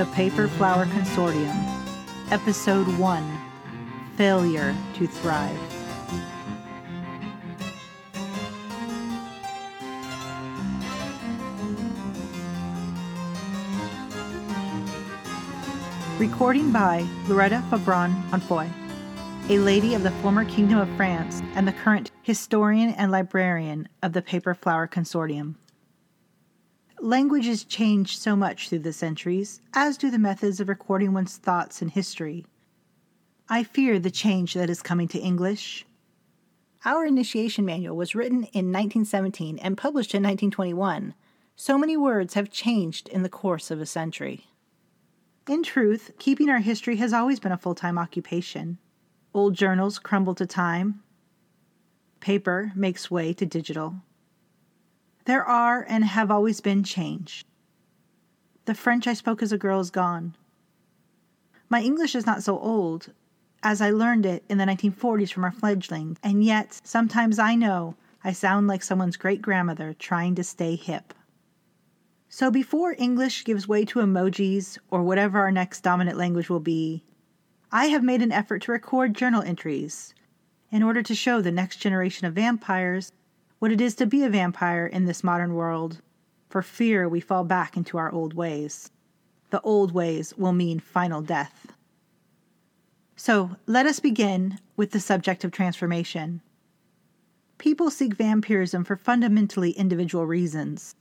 The Paper Flower Consortium, Episode 1 Failure to Thrive. Recording by Loretta Fabron Onfoy, a lady of the former Kingdom of France and the current historian and librarian of the Paper Flower Consortium. Languages change so much through the centuries, as do the methods of recording one's thoughts and history. I fear the change that is coming to English. Our initiation manual was written in 1917 and published in 1921. So many words have changed in the course of a century. In truth, keeping our history has always been a full time occupation. Old journals crumble to time, paper makes way to digital. There are and have always been change. The French I spoke as a girl is gone. My English is not so old, as I learned it in the 1940s from our fledglings, and yet sometimes I know I sound like someone's great grandmother trying to stay hip. So before English gives way to emojis or whatever our next dominant language will be, I have made an effort to record journal entries in order to show the next generation of vampires what it is to be a vampire in this modern world, for fear we fall back into our old ways. The old ways will mean final death. So let us begin with the subject of transformation. People seek vampirism for fundamentally individual reasons.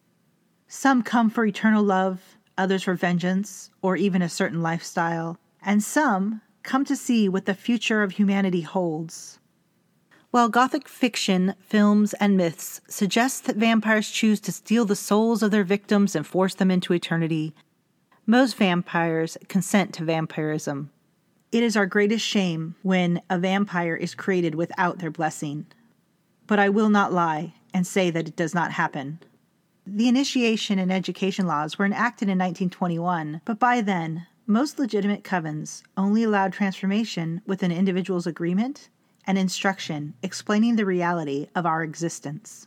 Some come for eternal love, others for vengeance, or even a certain lifestyle, and some come to see what the future of humanity holds. While Gothic fiction, films, and myths suggest that vampires choose to steal the souls of their victims and force them into eternity, most vampires consent to vampirism. It is our greatest shame when a vampire is created without their blessing. But I will not lie and say that it does not happen. The initiation and education laws were enacted in 1921, but by then, most legitimate covens only allowed transformation with an individual's agreement and instruction explaining the reality of our existence.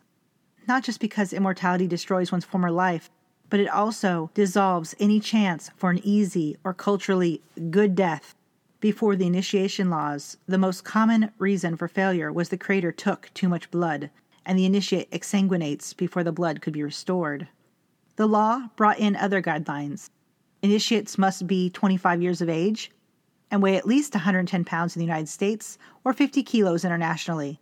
Not just because immortality destroys one's former life, but it also dissolves any chance for an easy or culturally good death. Before the initiation laws, the most common reason for failure was the creator took too much blood, and the initiate exsanguinates before the blood could be restored. The law brought in other guidelines. Initiates must be 25 years of age, and weigh at least 110 pounds in the United States or 50 kilos internationally.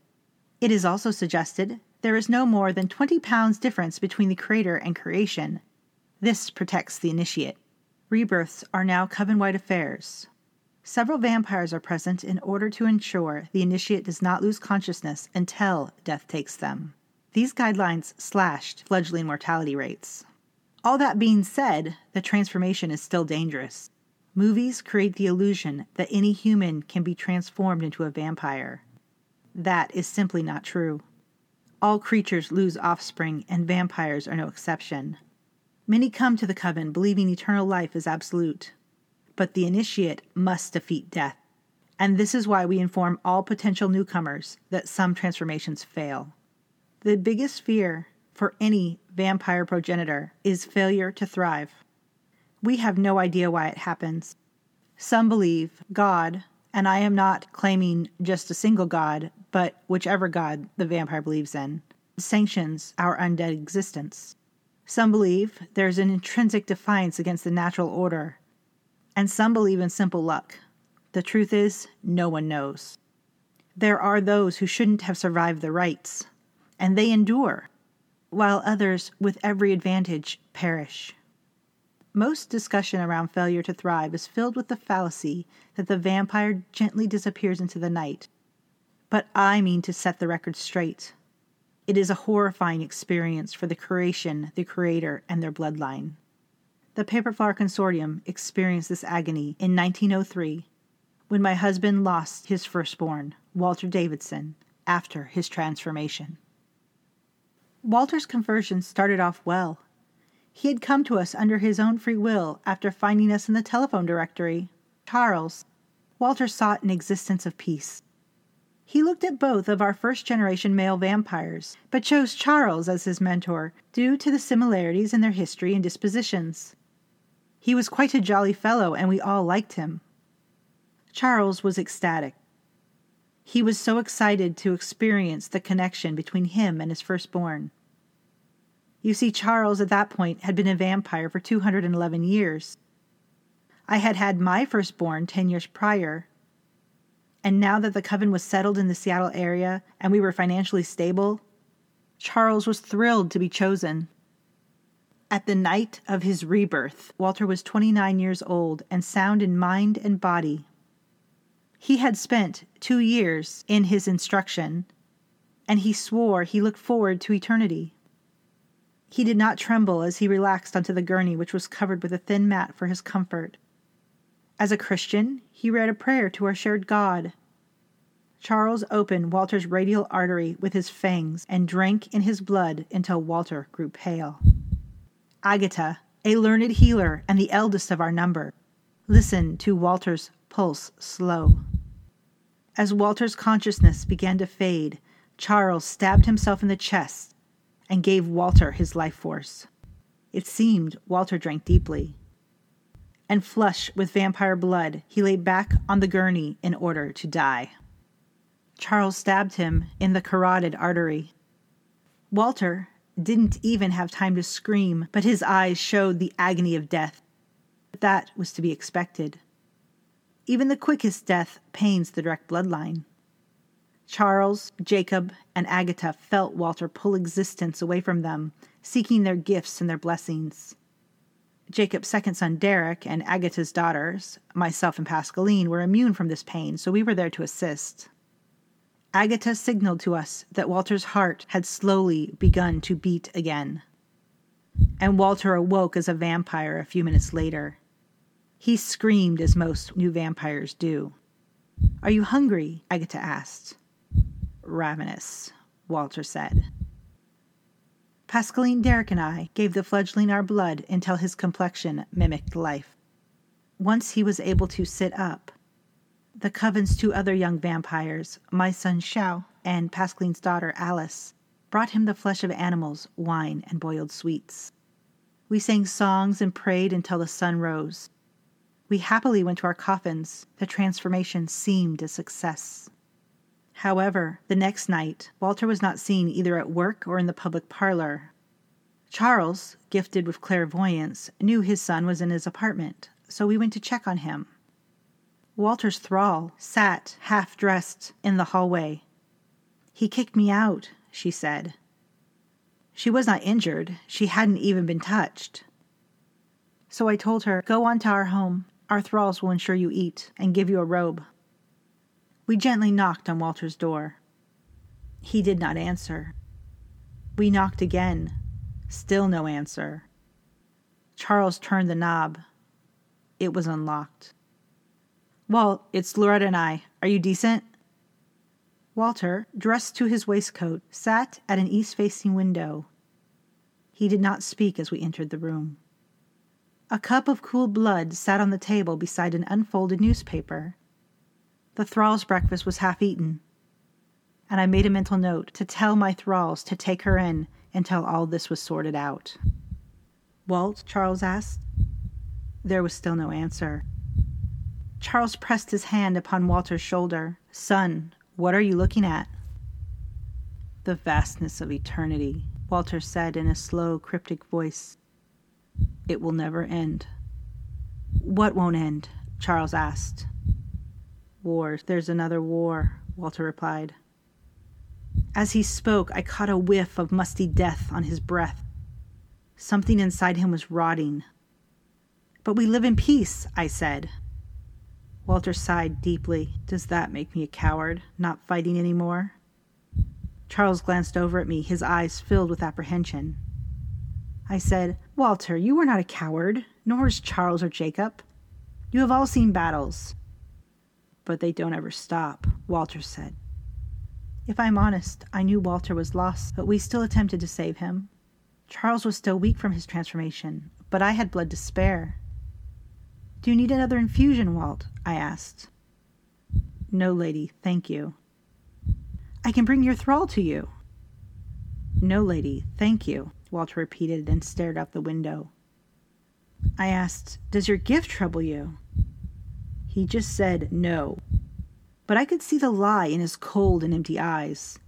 It is also suggested there is no more than 20 pounds difference between the creator and creation. This protects the initiate. Rebirths are now coven wide affairs. Several vampires are present in order to ensure the initiate does not lose consciousness until death takes them. These guidelines slashed fledgling mortality rates. All that being said, the transformation is still dangerous. Movies create the illusion that any human can be transformed into a vampire. That is simply not true. All creatures lose offspring, and vampires are no exception. Many come to the coven believing eternal life is absolute, but the initiate must defeat death. And this is why we inform all potential newcomers that some transformations fail. The biggest fear for any vampire progenitor is failure to thrive. We have no idea why it happens. Some believe God, and I am not claiming just a single God, but whichever God the vampire believes in, sanctions our undead existence. Some believe there's an intrinsic defiance against the natural order, and some believe in simple luck. The truth is, no one knows. There are those who shouldn't have survived the rites, and they endure, while others, with every advantage, perish. Most discussion around failure to thrive is filled with the fallacy that the vampire gently disappears into the night. But I mean to set the record straight. It is a horrifying experience for the creation, the creator, and their bloodline. The Paper Flower Consortium experienced this agony in 1903 when my husband lost his firstborn, Walter Davidson, after his transformation. Walter's conversion started off well. He had come to us under his own free will after finding us in the telephone directory. Charles. Walter sought an existence of peace. He looked at both of our first generation male vampires, but chose Charles as his mentor due to the similarities in their history and dispositions. He was quite a jolly fellow, and we all liked him. Charles was ecstatic. He was so excited to experience the connection between him and his firstborn. You see, Charles at that point had been a vampire for 211 years. I had had my firstborn 10 years prior. And now that the coven was settled in the Seattle area and we were financially stable, Charles was thrilled to be chosen. At the night of his rebirth, Walter was 29 years old and sound in mind and body. He had spent two years in his instruction, and he swore he looked forward to eternity. He did not tremble as he relaxed onto the gurney, which was covered with a thin mat for his comfort. As a Christian, he read a prayer to our shared God. Charles opened Walter's radial artery with his fangs and drank in his blood until Walter grew pale. Agatha, a learned healer and the eldest of our number, listened to Walter's pulse slow. As Walter's consciousness began to fade, Charles stabbed himself in the chest and gave Walter his life force. It seemed Walter drank deeply. And flush with vampire blood, he lay back on the gurney in order to die. Charles stabbed him in the carotid artery. Walter didn't even have time to scream, but his eyes showed the agony of death. But That was to be expected. Even the quickest death pains the direct bloodline. Charles, Jacob, and Agatha felt Walter pull existence away from them, seeking their gifts and their blessings. Jacob's second son, Derek, and Agatha's daughters, myself and Pascaline, were immune from this pain, so we were there to assist. Agatha signaled to us that Walter's heart had slowly begun to beat again. And Walter awoke as a vampire a few minutes later. He screamed as most new vampires do. Are you hungry? Agatha asked ravenous, Walter said. Pascaline Derek and I gave the fledgling our blood until his complexion mimicked life. Once he was able to sit up, the coven's two other young vampires, my son Shao and Pascaline's daughter Alice, brought him the flesh of animals, wine, and boiled sweets. We sang songs and prayed until the sun rose. We happily went to our coffins. The transformation seemed a success. However, the next night, Walter was not seen either at work or in the public parlor. Charles, gifted with clairvoyance, knew his son was in his apartment, so we went to check on him. Walter's thrall sat half dressed in the hallway. He kicked me out, she said. She was not injured, she hadn't even been touched. So I told her, Go on to our home. Our thralls will ensure you eat and give you a robe. We gently knocked on Walter's door. He did not answer. We knocked again. Still no answer. Charles turned the knob. It was unlocked. Walt, it's Loretta and I. Are you decent? Walter, dressed to his waistcoat, sat at an east facing window. He did not speak as we entered the room. A cup of cool blood sat on the table beside an unfolded newspaper. The thrall's breakfast was half eaten, and I made a mental note to tell my thralls to take her in until all this was sorted out. Walt? Charles asked. There was still no answer. Charles pressed his hand upon Walter's shoulder. Son, what are you looking at? The vastness of eternity, Walter said in a slow, cryptic voice. It will never end. What won't end? Charles asked. War, there's another war, Walter replied. As he spoke, I caught a whiff of musty death on his breath. Something inside him was rotting. But we live in peace, I said. Walter sighed deeply. Does that make me a coward, not fighting any more? Charles glanced over at me, his eyes filled with apprehension. I said, Walter, you are not a coward, nor is Charles or Jacob. You have all seen battles but they don't ever stop, Walter said. If I'm honest, I knew Walter was lost, but we still attempted to save him. Charles was still weak from his transformation, but I had blood to spare. Do you need another infusion, Walt? I asked. No, lady, thank you. I can bring your thrall to you. No, lady, thank you, Walter repeated and stared out the window. I asked, Does your gift trouble you? He just said no, but I could see the lie in his cold and empty eyes.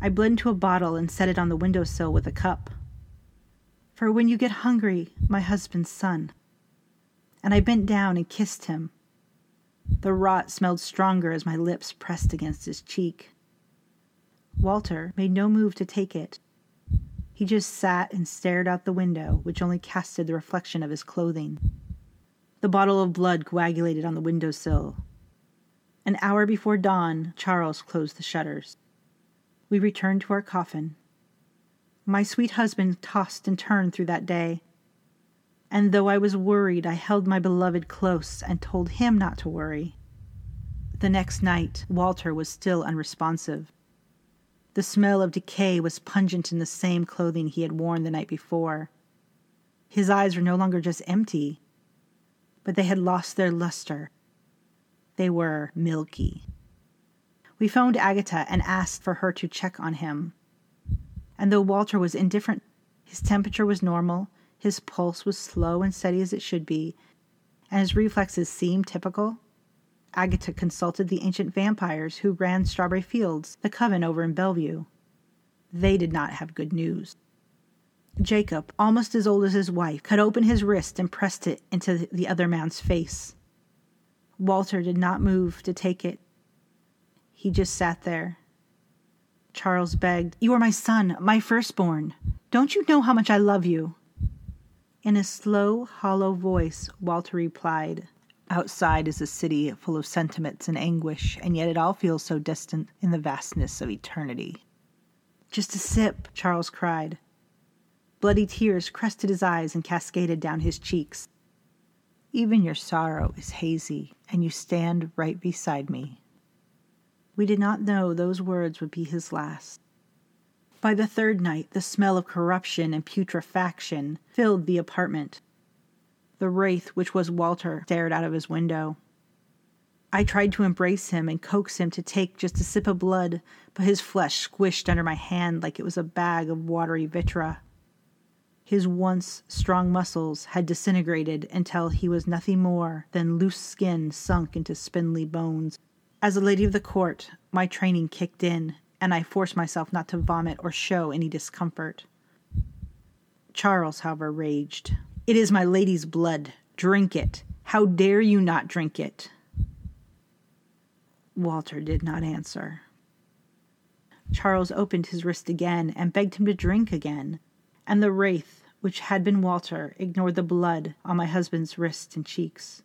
I bled into a bottle and set it on the window sill with a cup. For when you get hungry, my husband's son. And I bent down and kissed him. The rot smelled stronger as my lips pressed against his cheek. Walter made no move to take it. He just sat and stared out the window, which only casted the reflection of his clothing. The bottle of blood coagulated on the window sill. An hour before dawn, Charles closed the shutters. We returned to our coffin. My sweet husband tossed and turned through that day. And though I was worried, I held my beloved close and told him not to worry. The next night, Walter was still unresponsive. The smell of decay was pungent in the same clothing he had worn the night before. His eyes were no longer just empty, but they had lost their luster. They were milky. We phoned Agatha and asked for her to check on him. And though Walter was indifferent, his temperature was normal, his pulse was slow and steady as it should be, and his reflexes seemed typical. Agatha consulted the ancient vampires who ran Strawberry Fields, the coven over in Bellevue. They did not have good news. Jacob, almost as old as his wife, cut open his wrist and pressed it into the other man's face. Walter did not move to take it. He just sat there. Charles begged, You are my son, my firstborn. Don't you know how much I love you? In a slow, hollow voice, Walter replied, Outside is a city full of sentiments and anguish, and yet it all feels so distant in the vastness of eternity. Just a sip, Charles cried. Bloody tears crested his eyes and cascaded down his cheeks. Even your sorrow is hazy, and you stand right beside me. We did not know those words would be his last. By the third night, the smell of corruption and putrefaction filled the apartment. The wraith, which was Walter, stared out of his window. I tried to embrace him and coax him to take just a sip of blood, but his flesh squished under my hand like it was a bag of watery vitra. His once strong muscles had disintegrated until he was nothing more than loose skin sunk into spindly bones. As a lady of the court, my training kicked in, and I forced myself not to vomit or show any discomfort. Charles, however, raged. It is my lady's blood. Drink it. How dare you not drink it? Walter did not answer. Charles opened his wrist again and begged him to drink again, and the wraith, which had been Walter, ignored the blood on my husband's wrists and cheeks.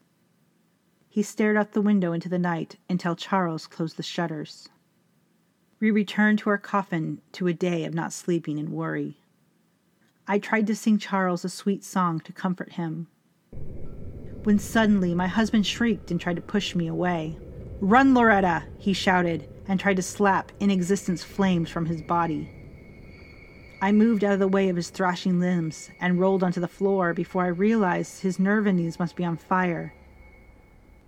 He stared out the window into the night until Charles closed the shutters. We returned to our coffin to a day of not sleeping and worry. I tried to sing Charles a sweet song to comfort him. When suddenly my husband shrieked and tried to push me away. Run, Loretta! he shouted and tried to slap in existence flames from his body. I moved out of the way of his thrashing limbs and rolled onto the floor before I realized his nerve endings must be on fire.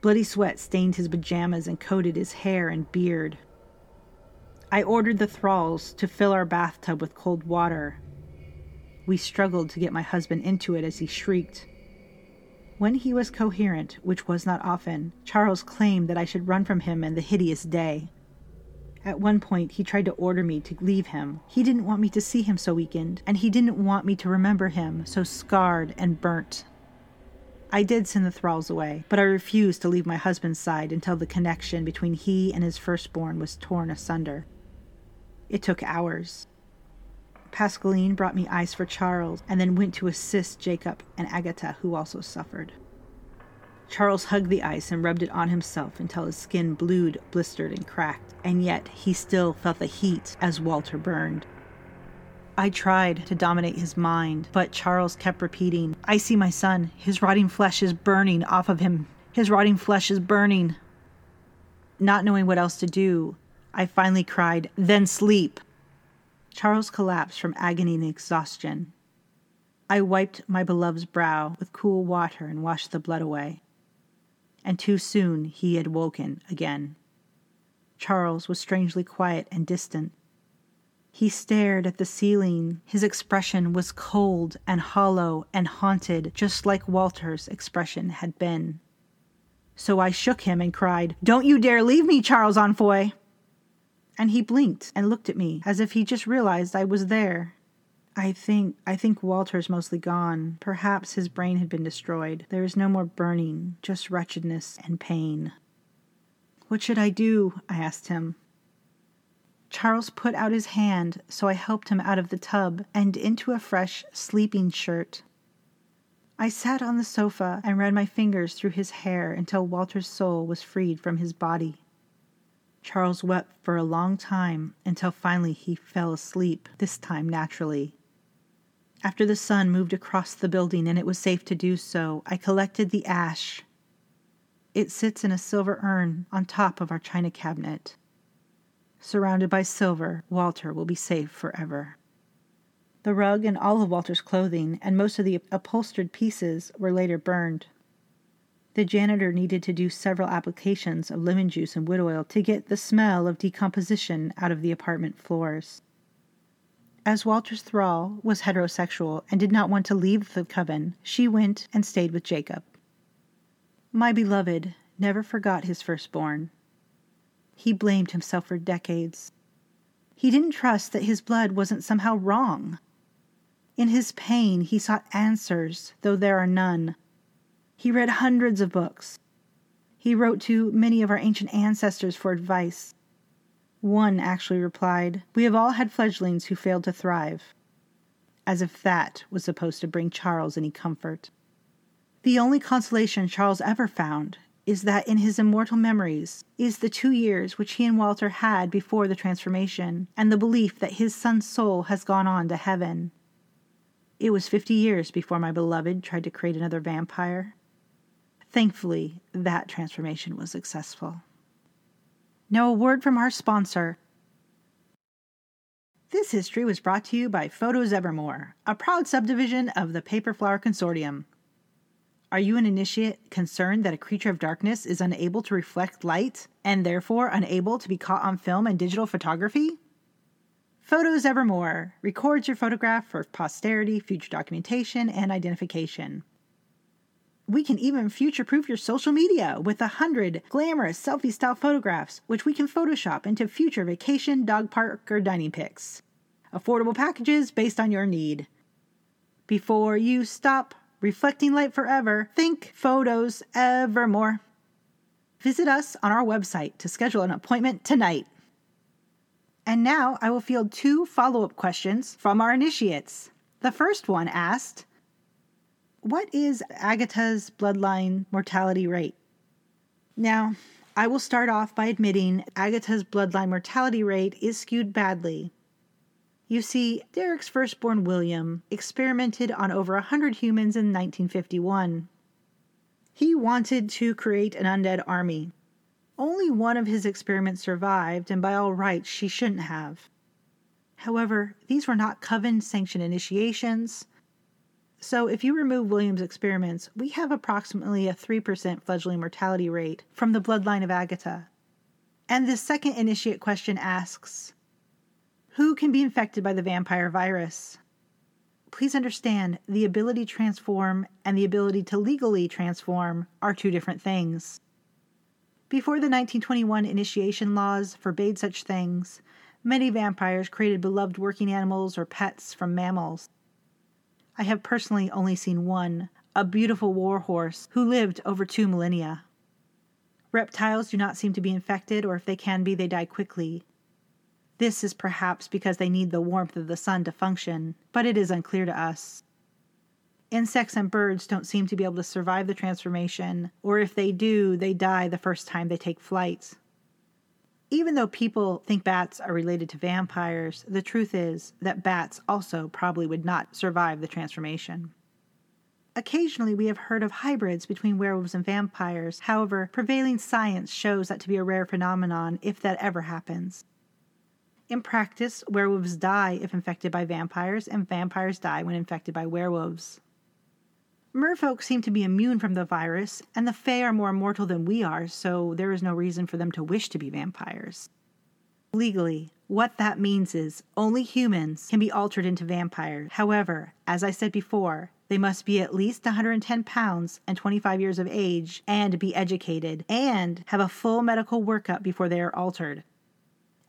Bloody sweat stained his pajamas and coated his hair and beard. I ordered the thralls to fill our bathtub with cold water. We struggled to get my husband into it as he shrieked. When he was coherent, which was not often, Charles claimed that I should run from him and the hideous day. At one point, he tried to order me to leave him. He didn't want me to see him so weakened, and he didn't want me to remember him so scarred and burnt. I did send the thralls away, but I refused to leave my husband's side until the connection between he and his firstborn was torn asunder. It took hours. Pascaline brought me ice for Charles and then went to assist Jacob and Agatha, who also suffered. Charles hugged the ice and rubbed it on himself until his skin blued, blistered, and cracked, and yet he still felt the heat as Walter burned. I tried to dominate his mind, but Charles kept repeating, I see my son. His rotting flesh is burning off of him. His rotting flesh is burning. Not knowing what else to do, I finally cried, Then sleep. Charles collapsed from agony and exhaustion. I wiped my beloved's brow with cool water and washed the blood away and too soon he had woken again. Charles was strangely quiet and distant. He stared at the ceiling. His expression was cold and hollow and haunted, just like Walter's expression had been. So I shook him and cried, Don't you dare leave me, Charles Enfoy! And he blinked and looked at me as if he just realized I was there. I think I think Walter's mostly gone. Perhaps his brain had been destroyed. There is no more burning, just wretchedness and pain. What should I do? I asked him. Charles put out his hand, so I helped him out of the tub and into a fresh sleeping shirt. I sat on the sofa and ran my fingers through his hair until Walter's soul was freed from his body. Charles wept for a long time until finally he fell asleep, this time naturally. After the sun moved across the building and it was safe to do so, I collected the ash. It sits in a silver urn on top of our china cabinet. Surrounded by silver, Walter will be safe forever. The rug and all of Walter's clothing and most of the upholstered pieces were later burned. The janitor needed to do several applications of lemon juice and wood oil to get the smell of decomposition out of the apartment floors. As Walter's thrall was heterosexual and did not want to leave the coven, she went and stayed with Jacob. My beloved never forgot his firstborn. He blamed himself for decades. He didn't trust that his blood wasn't somehow wrong. In his pain, he sought answers, though there are none. He read hundreds of books. He wrote to many of our ancient ancestors for advice. One actually replied, We have all had fledglings who failed to thrive. As if that was supposed to bring Charles any comfort. The only consolation Charles ever found is that in his immortal memories is the two years which he and Walter had before the transformation, and the belief that his son's soul has gone on to heaven. It was fifty years before my beloved tried to create another vampire. Thankfully, that transformation was successful. Now, a word from our sponsor. This history was brought to you by Photos Evermore, a proud subdivision of the Paper Flower Consortium. Are you an initiate concerned that a creature of darkness is unable to reflect light and therefore unable to be caught on film and digital photography? Photos Evermore records your photograph for posterity, future documentation, and identification. We can even future proof your social media with a hundred glamorous selfie style photographs, which we can Photoshop into future vacation, dog park, or dining pics. Affordable packages based on your need. Before you stop reflecting light forever, think photos evermore. Visit us on our website to schedule an appointment tonight. And now I will field two follow up questions from our initiates. The first one asked, What is Agatha's bloodline mortality rate? Now, I will start off by admitting Agatha's bloodline mortality rate is skewed badly you see, Derek's firstborn William experimented on over a hundred humans in 1951. He wanted to create an undead army. Only one of his experiments survived, and by all rights, she shouldn't have. However, these were not coven sanctioned initiations. So, if you remove William's experiments, we have approximately a 3% fledgling mortality rate from the bloodline of Agatha. And this second initiate question asks who can be infected by the vampire virus? Please understand the ability to transform and the ability to legally transform are two different things. Before the 1921 initiation laws forbade such things, many vampires created beloved working animals or pets from mammals. I have personally only seen one, a beautiful warhorse who lived over two millennia. Reptiles do not seem to be infected, or if they can be, they die quickly. This is perhaps because they need the warmth of the sun to function, but it is unclear to us. Insects and birds don't seem to be able to survive the transformation, or if they do, they die the first time they take flight. Even though people think bats are related to vampires, the truth is that bats also probably would not survive the transformation. Occasionally, we have heard of hybrids between werewolves and vampires. However, prevailing science shows that to be a rare phenomenon if that ever happens. In practice, werewolves die if infected by vampires, and vampires die when infected by werewolves. Merfolk seem to be immune from the virus, and the Fae are more immortal than we are, so there is no reason for them to wish to be vampires. Legally, what that means is only humans can be altered into vampires. However, as I said before, they must be at least 110 pounds and 25 years of age and be educated and have a full medical workup before they are altered.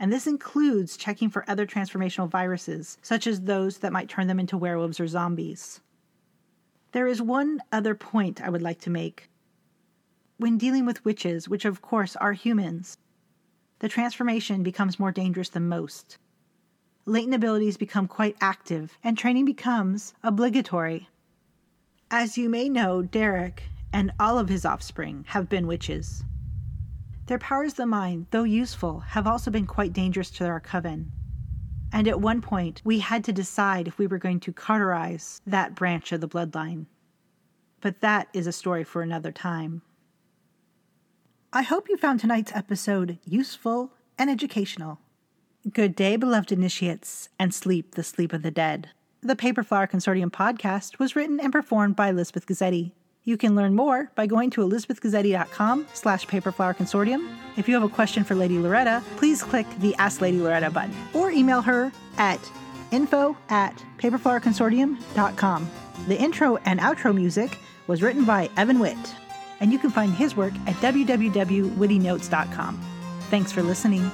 And this includes checking for other transformational viruses, such as those that might turn them into werewolves or zombies. There is one other point I would like to make. When dealing with witches, which of course are humans, the transformation becomes more dangerous than most. Latent abilities become quite active, and training becomes obligatory. As you may know, Derek and all of his offspring have been witches. Their powers of the mind, though useful, have also been quite dangerous to our coven. And at one point, we had to decide if we were going to cauterize that branch of the bloodline. But that is a story for another time. I hope you found tonight's episode useful and educational. Good day, beloved initiates, and sleep the sleep of the dead. The Paper Flower Consortium podcast was written and performed by Elizabeth Gazzetti. You can learn more by going to elizabethgazetti.com slash paperflower consortium. If you have a question for Lady Loretta, please click the Ask Lady Loretta button or email her at info at paperflowerconsortium.com. The intro and outro music was written by Evan Witt and you can find his work at www.wittynotes.com. Thanks for listening.